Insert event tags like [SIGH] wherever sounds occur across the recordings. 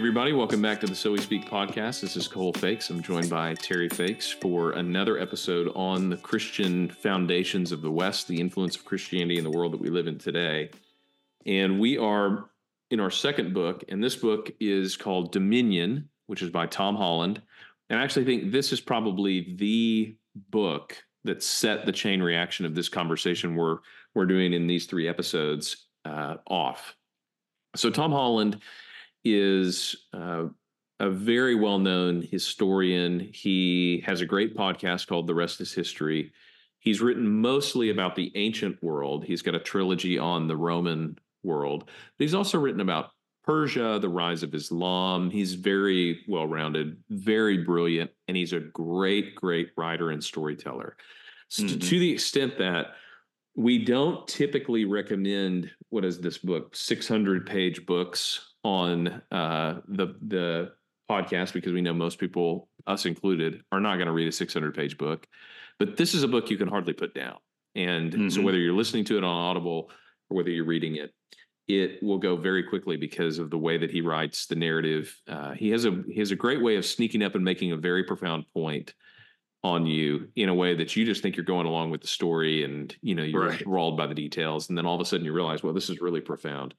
everybody. Welcome back to the So We Speak podcast. This is Cole Feix. I'm joined by Terry Feix for another episode on the Christian foundations of the West, the influence of Christianity in the world that we live in today. And we are in our second book, and this book is called Dominion, which is by Tom Holland. And I actually think this is probably the book that set the chain reaction of this conversation we're we're doing in these three episodes uh, off. So Tom Holland is uh, a very well known historian. He has a great podcast called The Rest is History. He's written mostly about the ancient world. He's got a trilogy on the Roman world. But he's also written about Persia, the rise of Islam. He's very well rounded, very brilliant, and he's a great, great writer and storyteller. So mm-hmm. to the extent that we don't typically recommend what is this book 600 page books on uh, the the podcast because we know most people, us included, are not going to read a 600 page book. But this is a book you can hardly put down. And mm-hmm. so whether you're listening to it on Audible or whether you're reading it, it will go very quickly because of the way that he writes the narrative. Uh, he has a he has a great way of sneaking up and making a very profound point on you in a way that you just think you're going along with the story and you know you're right. enthralled by the details and then all of a sudden you realize well this is really profound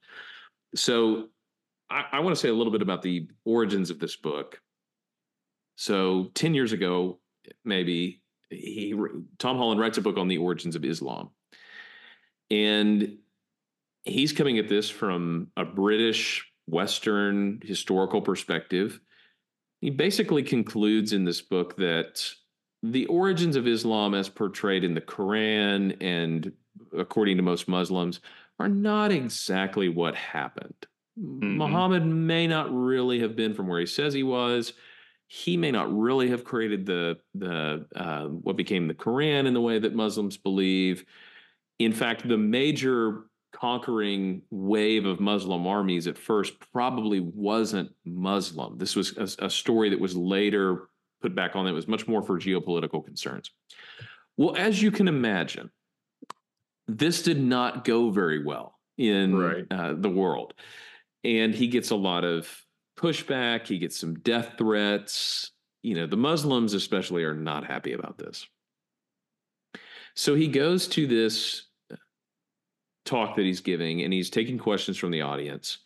so I, I want to say a little bit about the origins of this book. So, 10 years ago, maybe, he Tom Holland writes a book on the origins of Islam. And he's coming at this from a British Western historical perspective. He basically concludes in this book that the origins of Islam, as portrayed in the Quran and according to most Muslims, are not exactly what happened. Mm-hmm. Muhammad may not really have been from where he says he was. He may not really have created the the uh, what became the Quran in the way that Muslims believe. In fact, the major conquering wave of Muslim armies at first probably wasn't Muslim. This was a, a story that was later put back on that was much more for geopolitical concerns. Well, as you can imagine, this did not go very well in right. uh, the world and he gets a lot of pushback. He gets some death threats. You know, the Muslims, especially, are not happy about this. So he goes to this talk that he's giving and he's taking questions from the audience.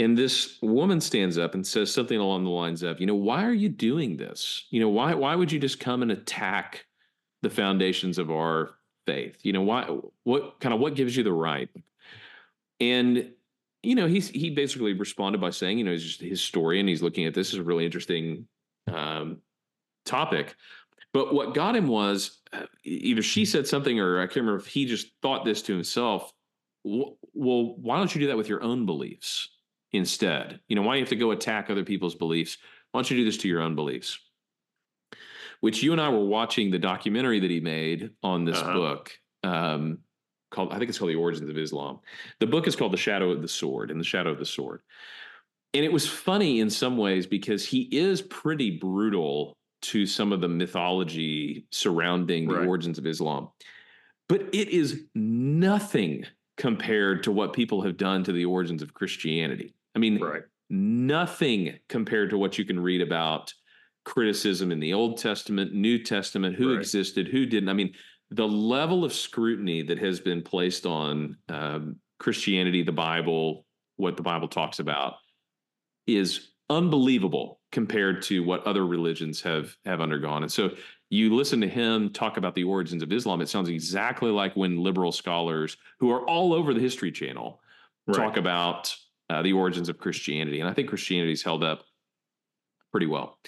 And this woman stands up and says something along the lines of, you know, why are you doing this? You know, why why would you just come and attack the foundations of our faith? You know, why what kind of what gives you the right? And you know, he's he basically responded by saying, you know, he's just a historian. He's looking at this as a really interesting um, topic. But what got him was uh, either she said something or I can't remember if he just thought this to himself. Well, why don't you do that with your own beliefs instead? You know, why do you have to go attack other people's beliefs? Why don't you do this to your own beliefs? Which you and I were watching the documentary that he made on this uh-huh. book. Um, called I think it's called The Origins of Islam. The book is called The Shadow of the Sword and The Shadow of the Sword. And it was funny in some ways because he is pretty brutal to some of the mythology surrounding the right. origins of Islam. But it is nothing compared to what people have done to the origins of Christianity. I mean, right. nothing compared to what you can read about criticism in the Old Testament, New Testament, who right. existed, who didn't. I mean, the level of scrutiny that has been placed on um, Christianity, the Bible, what the Bible talks about, is unbelievable compared to what other religions have have undergone. And so you listen to him talk about the origins of Islam, it sounds exactly like when liberal scholars who are all over the History Channel right. talk about uh, the origins of Christianity. And I think Christianity's held up pretty well.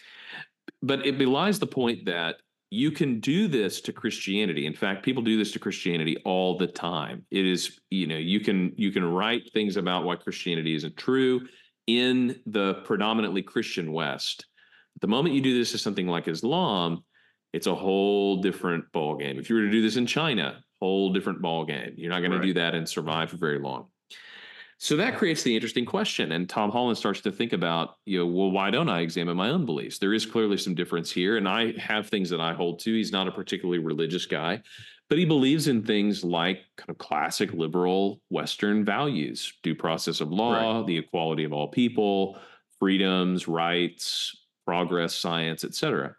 But it belies the point that you can do this to christianity in fact people do this to christianity all the time it is you know you can you can write things about why christianity isn't true in the predominantly christian west the moment you do this to something like islam it's a whole different ball game if you were to do this in china whole different ball game you're not going right. to do that and survive for very long so that creates the interesting question. And Tom Holland starts to think about, you know, well, why don't I examine my own beliefs? There is clearly some difference here. And I have things that I hold to. He's not a particularly religious guy, but he believes in things like kind of classic liberal Western values, due process of law, right. the equality of all people, freedoms, rights, progress, science, etc.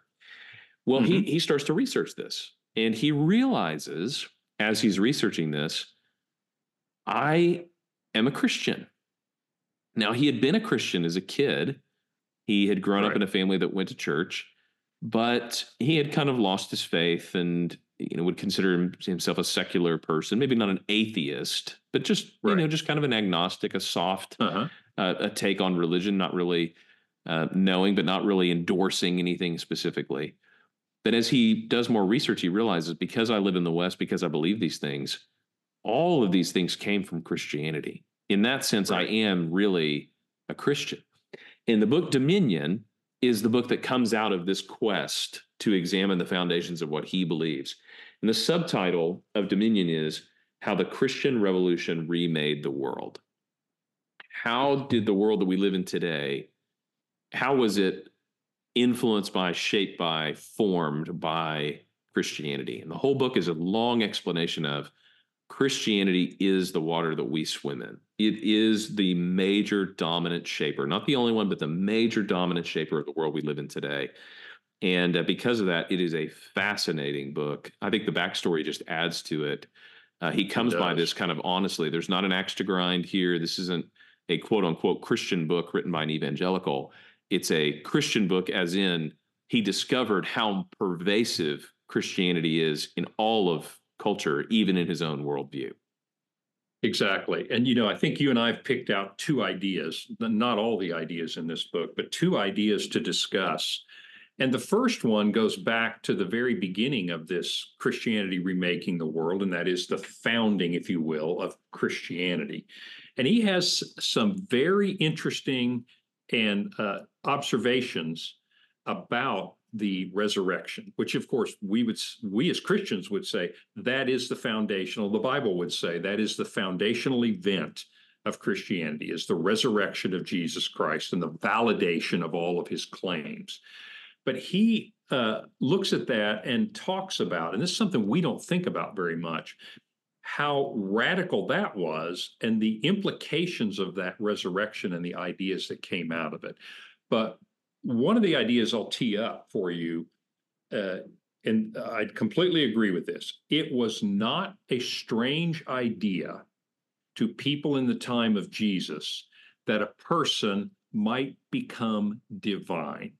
Well, mm-hmm. he he starts to research this, and he realizes as he's researching this, I am a Christian. Now, he had been a Christian as a kid. He had grown right. up in a family that went to church, but he had kind of lost his faith and you know would consider himself a secular person, maybe not an atheist, but just right. you know just kind of an agnostic, a soft uh-huh. uh, a take on religion, not really uh, knowing, but not really endorsing anything specifically. But as he does more research, he realizes because I live in the West, because I believe these things, all of these things came from Christianity. In that sense, right. I am really a Christian. In the book Dominion is the book that comes out of this quest to examine the foundations of what he believes. And the subtitle of Dominion is How the Christian Revolution Remade the World. How did the world that we live in today, how was it influenced by, shaped by, formed by Christianity? And the whole book is a long explanation of Christianity is the water that we swim in. It is the major dominant shaper, not the only one, but the major dominant shaper of the world we live in today. And uh, because of that, it is a fascinating book. I think the backstory just adds to it. Uh, he comes by this kind of honestly. There's not an axe to grind here. This isn't a quote unquote Christian book written by an evangelical. It's a Christian book, as in he discovered how pervasive Christianity is in all of culture, even in his own worldview. Exactly. And, you know, I think you and I have picked out two ideas, not all the ideas in this book, but two ideas to discuss. And the first one goes back to the very beginning of this Christianity remaking the world, and that is the founding, if you will, of Christianity. And he has some very interesting and uh, observations about the resurrection, which of course we would we as Christians would say that is the foundational. The Bible would say that is the foundational event of Christianity is the resurrection of Jesus Christ and the validation of all of his claims. But he uh, looks at that and talks about, and this is something we don't think about very much, how radical that was and the implications of that resurrection and the ideas that came out of it. But one of the ideas I'll tee up for you, uh, and I completely agree with this, it was not a strange idea to people in the time of Jesus that a person might become divine.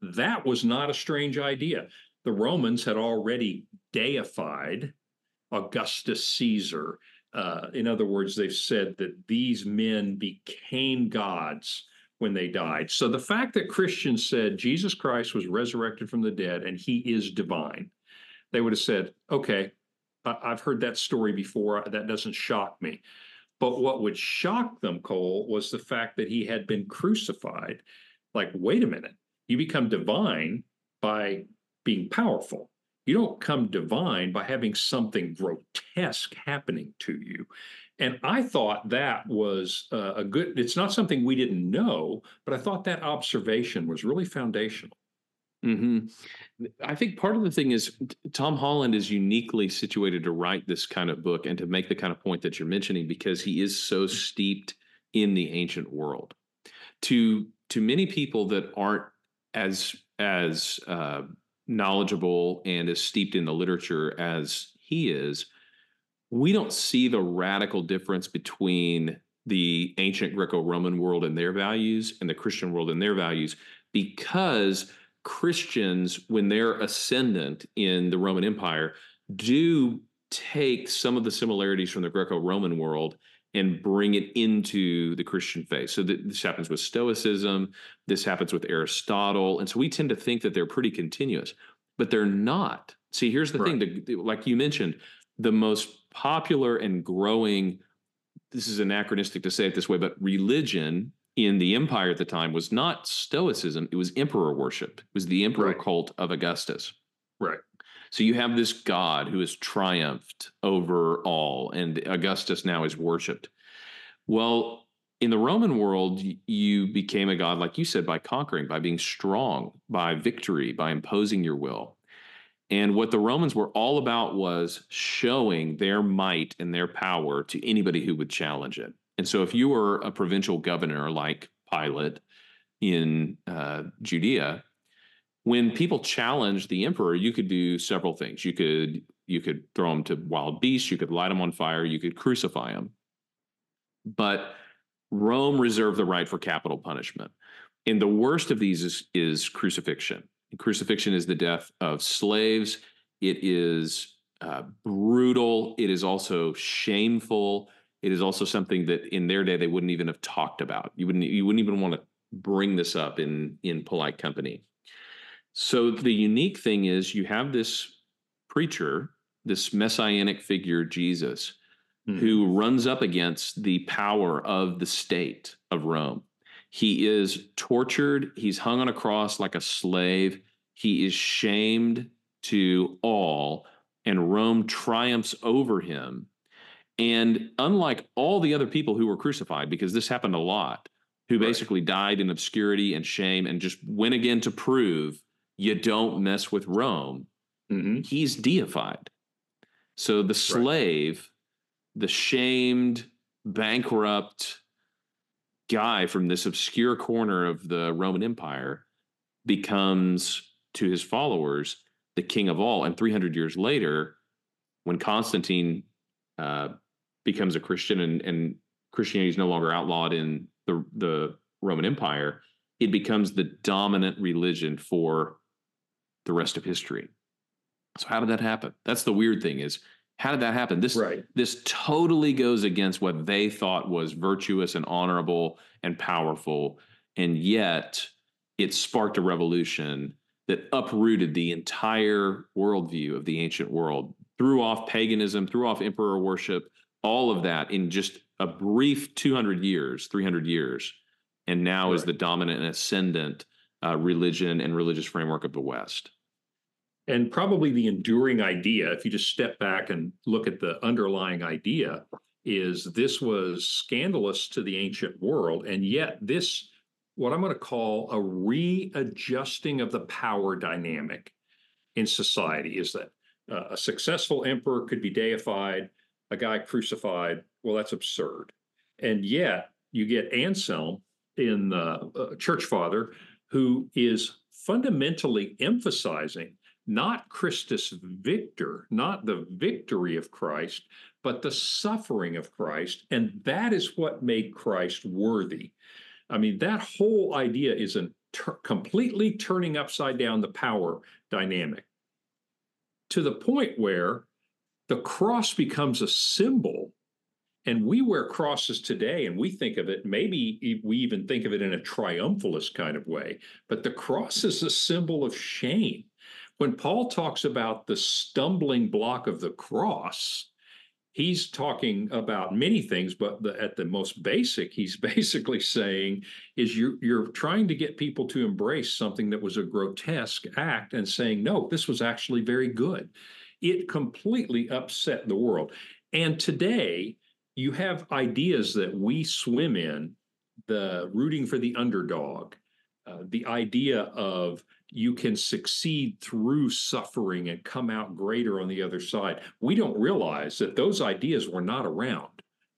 That was not a strange idea. The Romans had already deified Augustus Caesar. Uh, in other words, they've said that these men became gods when they died. So the fact that Christians said Jesus Christ was resurrected from the dead and he is divine, they would have said, okay, I've heard that story before. That doesn't shock me. But what would shock them, Cole, was the fact that he had been crucified. Like, wait a minute, you become divine by being powerful. You don't come divine by having something grotesque happening to you. And I thought that was uh, a good, it's not something we didn't know, but I thought that observation was really foundational. Mm-hmm. I think part of the thing is Tom Holland is uniquely situated to write this kind of book and to make the kind of point that you're mentioning because he is so steeped in the ancient world. To to many people that aren't as as uh, knowledgeable and as steeped in the literature as he is, we don't see the radical difference between the ancient Greco-Roman world and their values and the Christian world and their values because Christians, when they're ascendant in the Roman Empire, do take some of the similarities from the Greco-Roman world and bring it into the Christian faith. So this happens with Stoicism, this happens with Aristotle, and so we tend to think that they're pretty continuous, but they're not. See, here's the right. thing: the, like you mentioned, the most popular and growing. This is anachronistic to say it this way, but religion in the empire at the time was not Stoicism; it was emperor worship. It was the emperor right. cult of Augustus. Right. So you have this God who has triumphed over all, and Augustus now is worshipped. Well, in the Roman world, you became a god, like you said, by conquering, by being strong, by victory, by imposing your will. And what the Romans were all about was showing their might and their power to anybody who would challenge it. And so if you were a provincial governor like Pilate, in uh, Judea, when people challenged the emperor, you could do several things. You could you could throw them to wild beasts, you could light them on fire, you could crucify them. But Rome reserved the right for capital punishment. And the worst of these is, is crucifixion. Crucifixion is the death of slaves. It is uh, brutal. It is also shameful. It is also something that in their day they wouldn't even have talked about. You wouldn't you wouldn't even want to bring this up in in polite company. So the unique thing is you have this preacher, this messianic figure Jesus, mm-hmm. who runs up against the power of the state of Rome. He is tortured, he's hung on a cross like a slave, he is shamed to all, and Rome triumphs over him. And unlike all the other people who were crucified, because this happened a lot, who basically died in obscurity and shame and just went again to prove you don't mess with Rome, mm-hmm. he's deified. So the slave, right. the shamed, bankrupt guy from this obscure corner of the Roman Empire becomes to his followers the king of all. And 300 years later, when Constantine uh, becomes a Christian and, and Christianity is no longer outlawed in the, the Roman Empire, it becomes the dominant religion for the rest of history. So how did that happen? That's the weird thing is how did that happen? This right. this totally goes against what they thought was virtuous and honorable and powerful, and yet it sparked a revolution that uprooted the entire worldview of the ancient world, threw off paganism, threw off emperor worship, all of that in just a brief 200 years, 300 years, and now right. is the dominant and ascendant uh, religion and religious framework of the West. And probably the enduring idea, if you just step back and look at the underlying idea, is this was scandalous to the ancient world. And yet, this, what I'm going to call a readjusting of the power dynamic in society, is that uh, a successful emperor could be deified, a guy crucified. Well, that's absurd. And yet, you get Anselm in the uh, Church Father, who is fundamentally emphasizing not Christus victor, not the victory of Christ, but the suffering of Christ. And that is what made Christ worthy. I mean, that whole idea is a ter- completely turning upside down the power dynamic to the point where the cross becomes a symbol. And we wear crosses today, and we think of it, maybe we even think of it in a triumphalist kind of way, but the cross is a symbol of shame when Paul talks about the stumbling block of the cross, he's talking about many things, but the, at the most basic, he's [LAUGHS] basically saying is you, you're trying to get people to embrace something that was a grotesque act and saying, no, this was actually very good. It completely upset the world. And today, you have ideas that we swim in the rooting for the underdog, uh, the idea of you can succeed through suffering and come out greater on the other side. We don't realize that those ideas were not around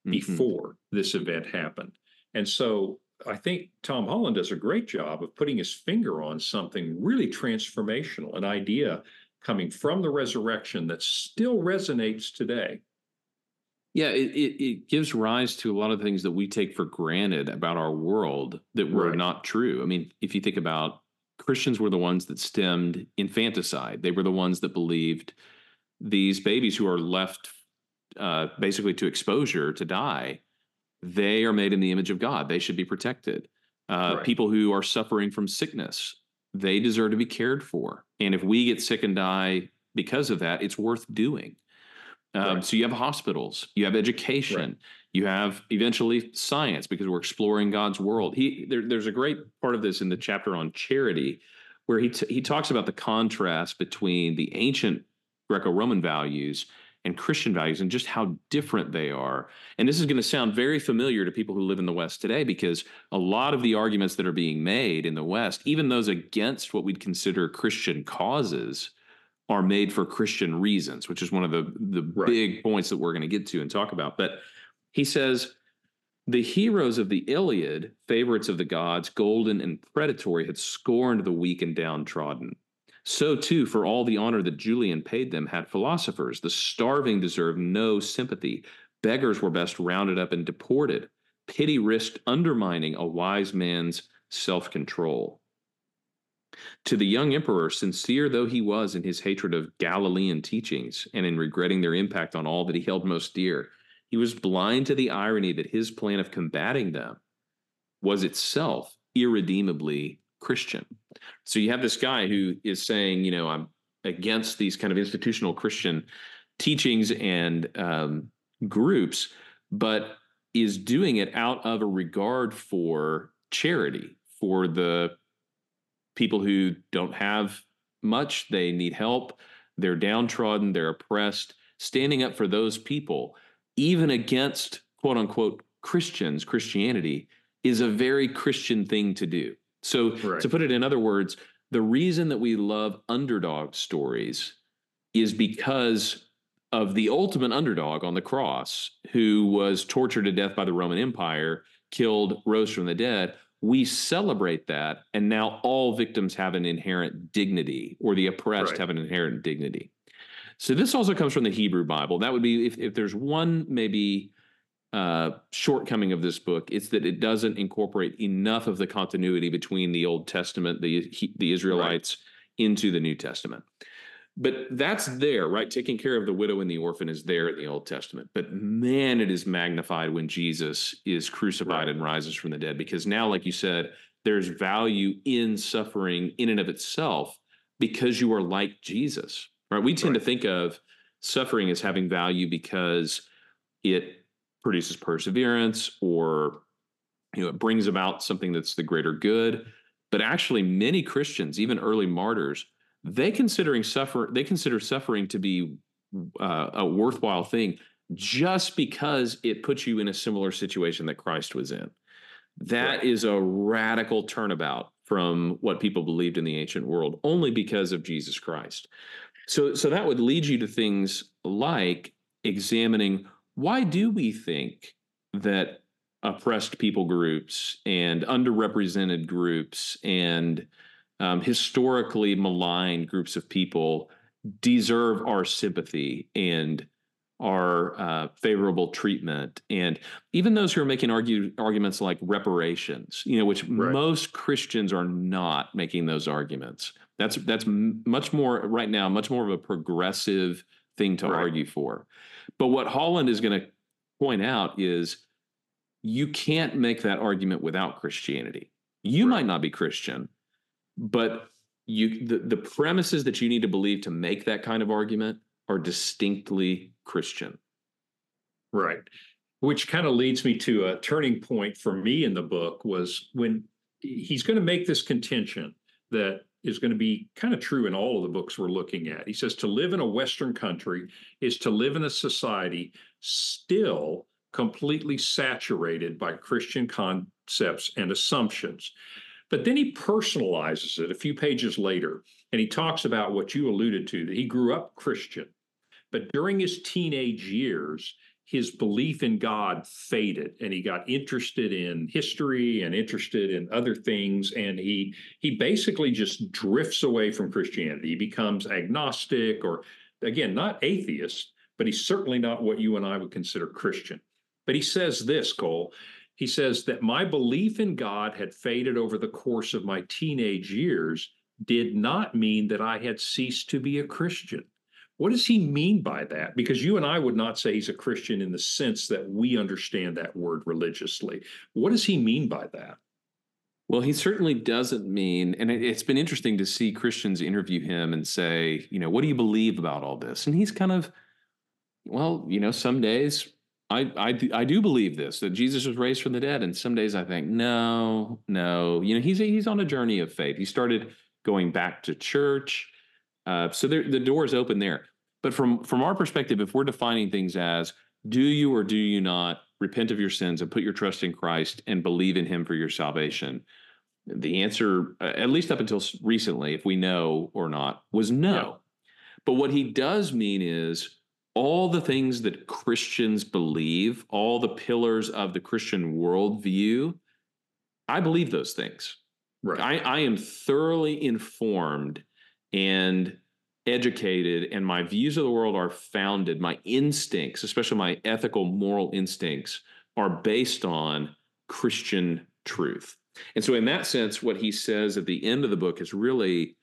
mm-hmm. before this event happened. And so I think Tom Holland does a great job of putting his finger on something really transformational, an idea coming from the resurrection that still resonates today. Yeah, it, it, it, gives rise to a lot of things that we take for granted about our world that were right. not true. I mean, if you think about Christians were the ones that stemmed infanticide. They were the ones that believed these babies who are left uh, basically to exposure to die, they are made in the image of God. They should be protected. Uh, right. People who are suffering from sickness, they deserve to be cared for. And if we get sick and die because of that, it's worth doing. Um, right. So you have hospitals, you have education, right. You have eventually science because we're exploring God's world. He there, there's a great part of this in the chapter on charity where he t- he talks about the contrast between the ancient Greco-Roman values and Christian values and just how different they are. And this is going to sound very familiar to people who live in the West today because a lot of the arguments that are being made in the West, even those against what we'd consider Christian causes, are made for Christian reasons, which is one of the the right. big points that we're going to get to and talk about. But he says The heroes of the Iliad, favorites of the gods, golden and predatory, had scorned the weak and downtrodden. So, too, for all the honor that Julian paid them, had philosophers. The starving deserved no sympathy. Beggars were best rounded up and deported. Pity risked undermining a wise man's self control. To the young emperor, sincere though he was in his hatred of Galilean teachings and in regretting their impact on all that he held most dear, he was blind to the irony that his plan of combating them was itself irredeemably Christian. So you have this guy who is saying, you know, I'm against these kind of institutional Christian teachings and um, groups, but is doing it out of a regard for charity, for the people who don't have much, they need help, they're downtrodden, they're oppressed, standing up for those people, even against quote unquote Christians, Christianity, is a very Christian thing to do. So, right. to put it in other words, the reason that we love underdog stories is because of the ultimate underdog on the cross who was tortured to death by the Roman Empire, killed, rose from the dead. We celebrate that, and now all victims have an inherent dignity, or the oppressed right. have an inherent dignity. So this also comes from the Hebrew Bible. That would be if, if there's one maybe uh, shortcoming of this book, it's that it doesn't incorporate enough of the continuity between the Old Testament, the the Israelites, right. into the New Testament. But that's there, right? Taking care of the widow and the orphan is there in the Old Testament. But man, it is magnified when Jesus is crucified right. and rises from the dead, because now, like you said, there's value in suffering in and of itself because you are like Jesus, right? We tend right. to think of suffering as having value because it produces perseverance or you know it brings about something that's the greater good but actually many christians even early martyrs they considering suffer they consider suffering to be uh, a worthwhile thing just because it puts you in a similar situation that christ was in That right. is a radical turnabout from what people believed in the ancient world only because of jesus christ so so that would lead you to things like examining why do we think that oppressed people groups and underrepresented groups and um, historically maligned groups of people deserve our sympathy and our uh, favorable treatment and even those who are making argue, arguments like reparations you know which right. most christians are not making those arguments that's that's much more right now much more of a progressive thing to right. argue for but what Holland is going to point out is you can't make that argument without Christianity. You right. might not be Christian, but you the, the premises that you need to believe to make that kind of argument are distinctly Christian. Right. Which kind of leads me to a turning point for me in the book was when he's going to make this contention that is going to be kind of true in all of the books we're looking at. He says to live in a Western country is to live in a society still completely saturated by Christian concepts and assumptions. But then he personalizes it a few pages later, and he talks about what you alluded to that he grew up Christian. But during his teenage years, his belief in God faded and he got interested in history and interested in other things and he he basically just drifts away from Christianity. He becomes agnostic or again not atheist, but he's certainly not what you and I would consider Christian. But he says this, Cole. He says that my belief in God had faded over the course of my teenage years did not mean that I had ceased to be a Christian. What does he mean by that? Because you and I would not say he's a Christian in the sense that we understand that word religiously. What does he mean by that? Well, he certainly doesn't mean, and it's been interesting to see Christians interview him and say, you know, what do you believe about all this? And he's kind of, well, you know, some days I, I, I do believe this that Jesus was raised from the dead, and some days I think no, no. You know, he's he's on a journey of faith. He started going back to church, uh, so there, the door is open there. But from from our perspective, if we're defining things as do you or do you not repent of your sins and put your trust in Christ and believe in Him for your salvation, the answer, at least up until recently, if we know or not, was no. But what he does mean is all the things that Christians believe, all the pillars of the Christian worldview, I believe those things. Right. I, I am thoroughly informed and educated, and my views of the world are founded, my instincts, especially my ethical, moral instincts, are based on Christian truth. And so, in that sense, what he says at the end of the book is really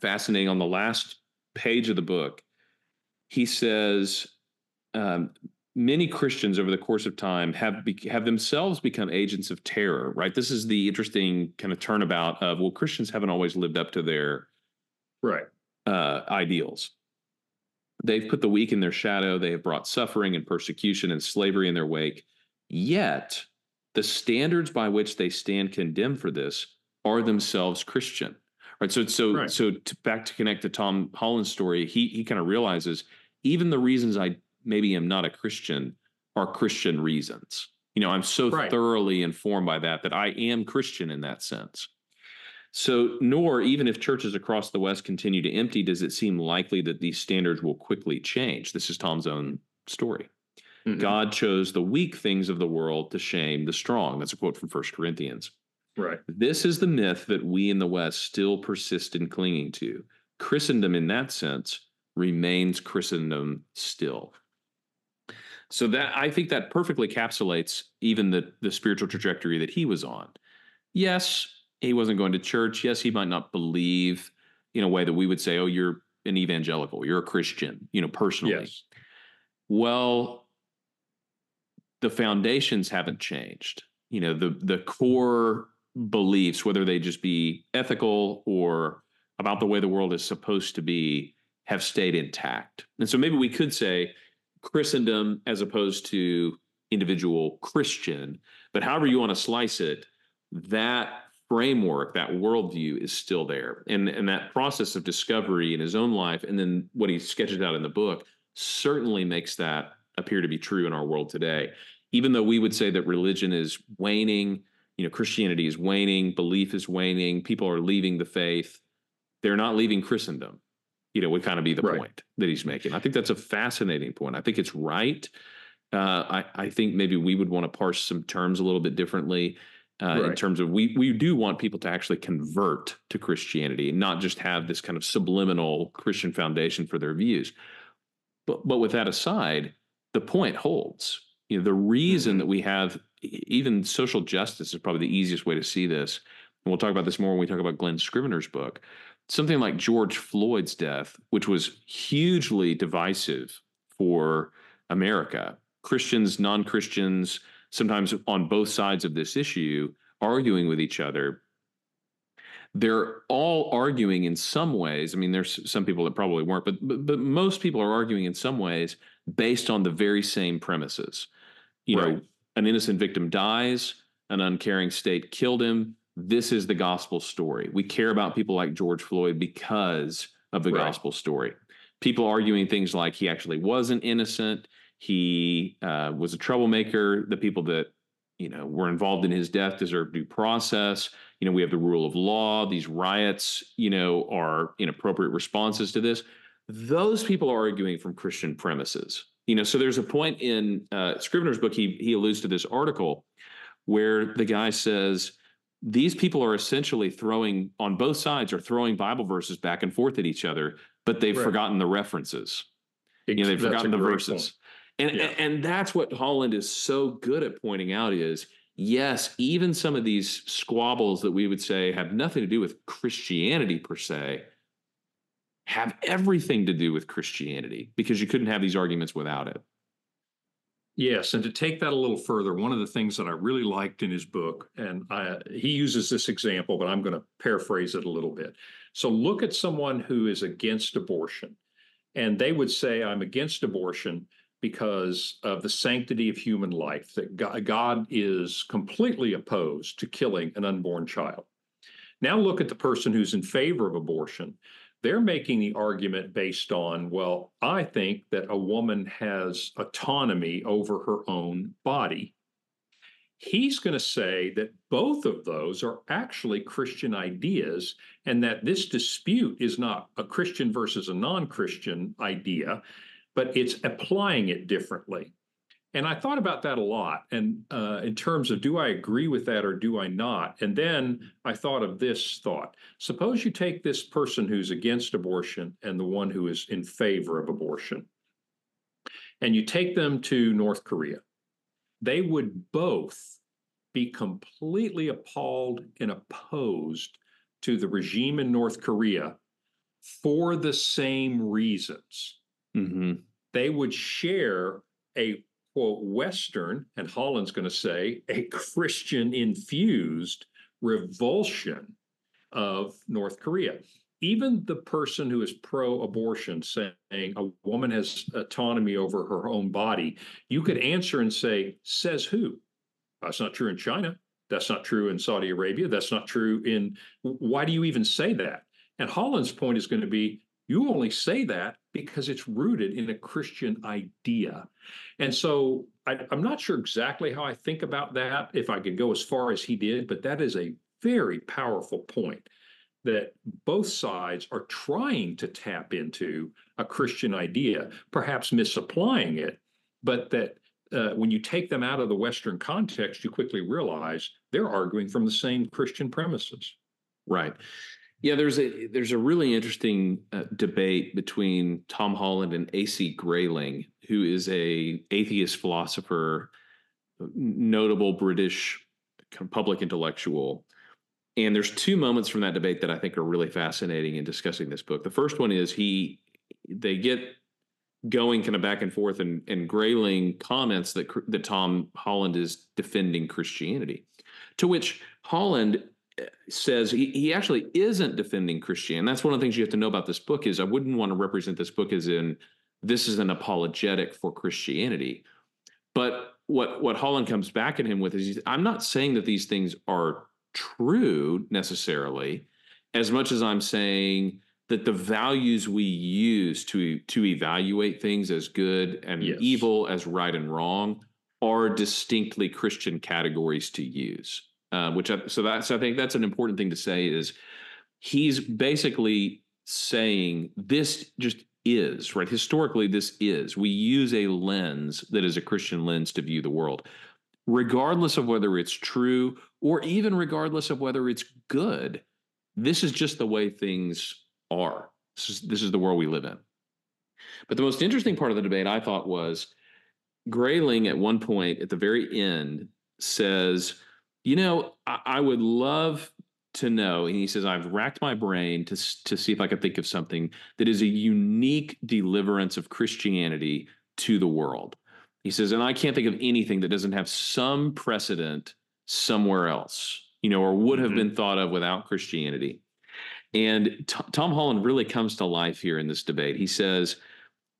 fascinating. On the last page of the book, he says, um, many Christians over the course of time have be- have themselves become agents of terror. Right. This is the interesting kind of turnabout of well, Christians haven't always lived up to their right uh, ideals. They've put the weak in their shadow. They have brought suffering and persecution and slavery in their wake. Yet, the standards by which they stand condemned for this are themselves Christian. Right. So, so, right. so to, back to connect to Tom Holland's story, he he kind of realizes even the reasons I maybe am not a Christian are Christian reasons. You know, I'm so right. thoroughly informed by that that I am Christian in that sense. So, nor even if churches across the West continue to empty, does it seem likely that these standards will quickly change. This is Tom's own story. Mm-hmm. God chose the weak things of the world to shame the strong. That's a quote from First Corinthians. Right. This is the myth that we in the West still persist in clinging to. Christendom, in that sense, remains Christendom still. So that I think that perfectly encapsulates even the the spiritual trajectory that he was on. Yes, he wasn't going to church. Yes, he might not believe in a way that we would say, "Oh, you're an evangelical, you're a Christian," you know, personally. Yes. Well, the foundations haven't changed. You know, the the core beliefs, whether they just be ethical or about the way the world is supposed to be, have stayed intact. And so maybe we could say Christendom as opposed to individual Christian. But however you want to slice it, that framework, that worldview is still there. And, and that process of discovery in his own life, and then what he sketches out in the book, certainly makes that appear to be true in our world today. Even though we would say that religion is waning, you know, Christianity is waning, belief is waning, people are leaving the faith, they're not leaving Christendom you know, would kind of be the right. point that he's making. I think that's a fascinating point. I think it's right. Uh, I, I think maybe we would want to parse some terms a little bit differently uh, right. in terms of we we do want people to actually convert to Christianity, not just have this kind of subliminal Christian foundation for their views. But but with that aside, the point holds. You know, the reason mm-hmm. that we have even social justice is probably the easiest way to see this. And we'll talk about this more when we talk about Glen Scrivener's book something like George Floyd's death, which was hugely divisive for America, Christians, non Christians, sometimes on both sides of this issue, arguing with each other. They're all arguing in some ways. I mean, there's some people that probably weren't, but, but, but most people are arguing in some ways based on the very same premises. You right. know, an innocent victim dies, an uncaring state killed him, this is the gospel story. We care about people like George Floyd because of the right. gospel story. People arguing things like he actually wasn't innocent, he uh, was a troublemaker. The people that you know were involved in his death deserve due process. You know, we have the rule of law. These riots, you know, are inappropriate responses to this. Those people are arguing from Christian premises. You know, so there's a point in uh, Scrivener's book. He he alludes to this article where the guy says these people are essentially throwing on both sides are throwing Bible verses back and forth at each other, but they've right. forgotten the references. You know, they've forgotten the verses. And, yeah. and that's what Holland is so good at pointing out is yes, even some of these squabbles that we would say have nothing to do with Christianity per se have everything to do with Christianity because you couldn't have these arguments without it. Yes, and to take that a little further, one of the things that I really liked in his book, and I, he uses this example, but I'm going to paraphrase it a little bit. So look at someone who is against abortion, and they would say, I'm against abortion because of the sanctity of human life, that God is completely opposed to killing an unborn child. Now look at the person who's in favor of abortion they're making the argument based on, well, I think that a woman has autonomy over her own body. He's going to say that both of those are actually Christian ideas and that this dispute is not a Christian versus a non Christian idea, but it's applying it differently. And I thought about that a lot. And uh, in terms of do I agree with that or do I not? And then I thought of this thought suppose you take this person who's against abortion and the one who is in favor of abortion, and you take them to North Korea. They would both be completely appalled and opposed to the regime in North Korea for the same reasons. Mm-hmm. They would share a quote Western, and Holland's going to say a Christian infused revulsion of North Korea. Even the person who is pro abortion saying a woman has autonomy over her own body, you could answer and say, says who? That's not true in China. That's not true in Saudi Arabia. That's not true in. Why do you even say that? And Holland's point is going to be you only say that because it's rooted in a Christian idea. And so I, am not sure exactly how I think about that, if I could go as far as he did, but that is a very powerful point that both sides are trying to tap into a Christian idea, perhaps misapplying it, but that uh, when you take them out of the Western context, you quickly realize they're arguing from the same Christian premises. Right. Yeah, there's a there's a really interesting uh, debate between Tom Holland and A.C. Grayling, who is a atheist philosopher, notable British public intellectual. And there's two moments from that debate that I think are really fascinating in discussing this book. The first one is he they get going kind of back and forth, and and Grayling comments that that Tom Holland is defending Christianity, to which Holland says he, he actually isn't defending Christian. That's one of the things you have to know about this book is I wouldn't want to represent this book as in this is an apologetic for Christianity. But what what Holland comes back at him with is I'm not saying that these things are true necessarily, as much as I'm saying that the values we use to to evaluate things as good and yes. evil, as right and wrong, are distinctly Christian categories to use. Uh, which I, so that's I think that's an important thing to say is he's basically saying this just is right? Historically this is. We use a lens that is a christian lens to view the world. Regardless of whether it's true or even regardless of whether it's good this is just the way things are. This is, this is the world we live in. But the most interesting part of the debate i thought was grayling at one point at the very end says you know, I, I would love to know and he says i've racked my brain to to see if i could think of something that is a unique deliverance of christianity to the world. He says and i can't think of anything that doesn't have some precedent somewhere else you know or would have mm-hmm. been thought of without christianity. And T- tom holland really comes to life here in this debate. He says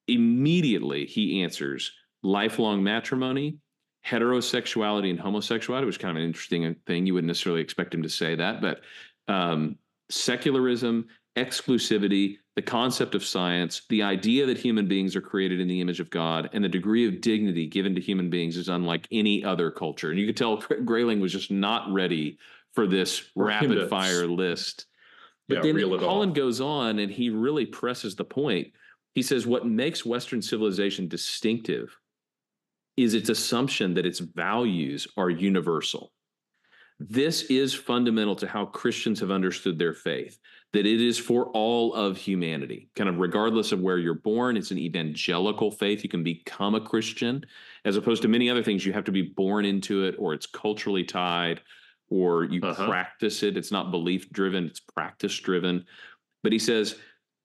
immediately he answers lifelong matrimony heterosexuality and homosexuality, which is kind of an interesting thing. You wouldn't necessarily expect him to say that, but um, secularism, exclusivity, the concept of science, the idea that human beings are created in the image of God, and the degree of dignity given to human beings is unlike any other culture. And you could tell Grayling was just not ready for this rapid fire list. But yeah, then Holland goes on and he really presses the point. He says, What makes Western civilization distinctive is its assumption that its values are universal. This is fundamental to how Christians have understood their faith, that it is for all of humanity, kind of regardless of where you're born. It's an evangelical faith. You can become a Christian, as opposed to many other things. You have to be born into it, or it's culturally tied, or you uh-huh. practice it. It's not belief driven, it's practice driven. But he says,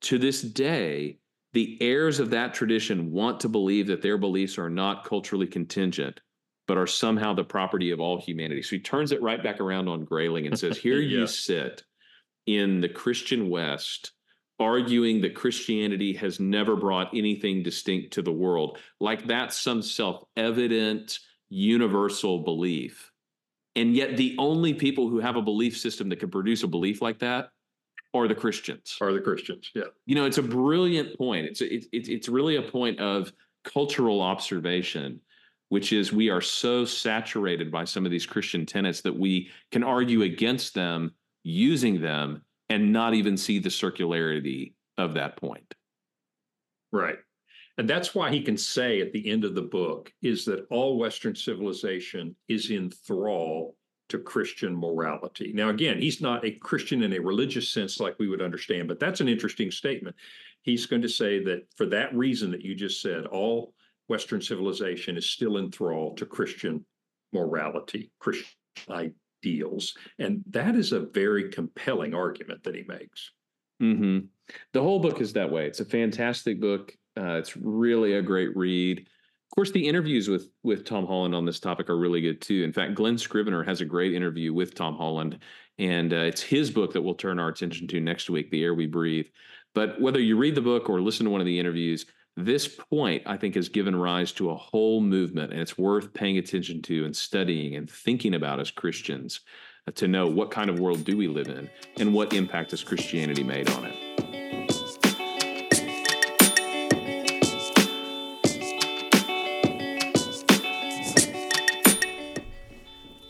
to this day, the heirs of that tradition want to believe that their beliefs are not culturally contingent, but are somehow the property of all humanity. So he turns it right back around on Grayling and says, Here [LAUGHS] yeah. you sit in the Christian West, arguing that Christianity has never brought anything distinct to the world, like that's some self evident universal belief. And yet, the only people who have a belief system that can produce a belief like that are the Christians. Are the Christians? Yeah. You know, it's a brilliant point. It's it's it's really a point of cultural observation, which is we are so saturated by some of these Christian tenets that we can argue against them using them and not even see the circularity of that point. Right. And that's why he can say at the end of the book is that all Western civilization is in thrall to Christian morality. Now, again, he's not a Christian in a religious sense like we would understand, but that's an interesting statement. He's going to say that for that reason that you just said, all Western civilization is still in thrall to Christian morality, Christian ideals. And that is a very compelling argument that he makes. Mm-hmm. The whole book is that way. It's a fantastic book. Uh, it's really a great read. Of course, the interviews with with Tom Holland on this topic are really good too. In fact, Glen Scrivener has a great interview with Tom Holland, and uh, it's his book that we'll turn our attention to next week, "The Air We Breathe." But whether you read the book or listen to one of the interviews, this point I think has given rise to a whole movement, and it's worth paying attention to and studying and thinking about as Christians uh, to know what kind of world do we live in and what impact has Christianity made on it.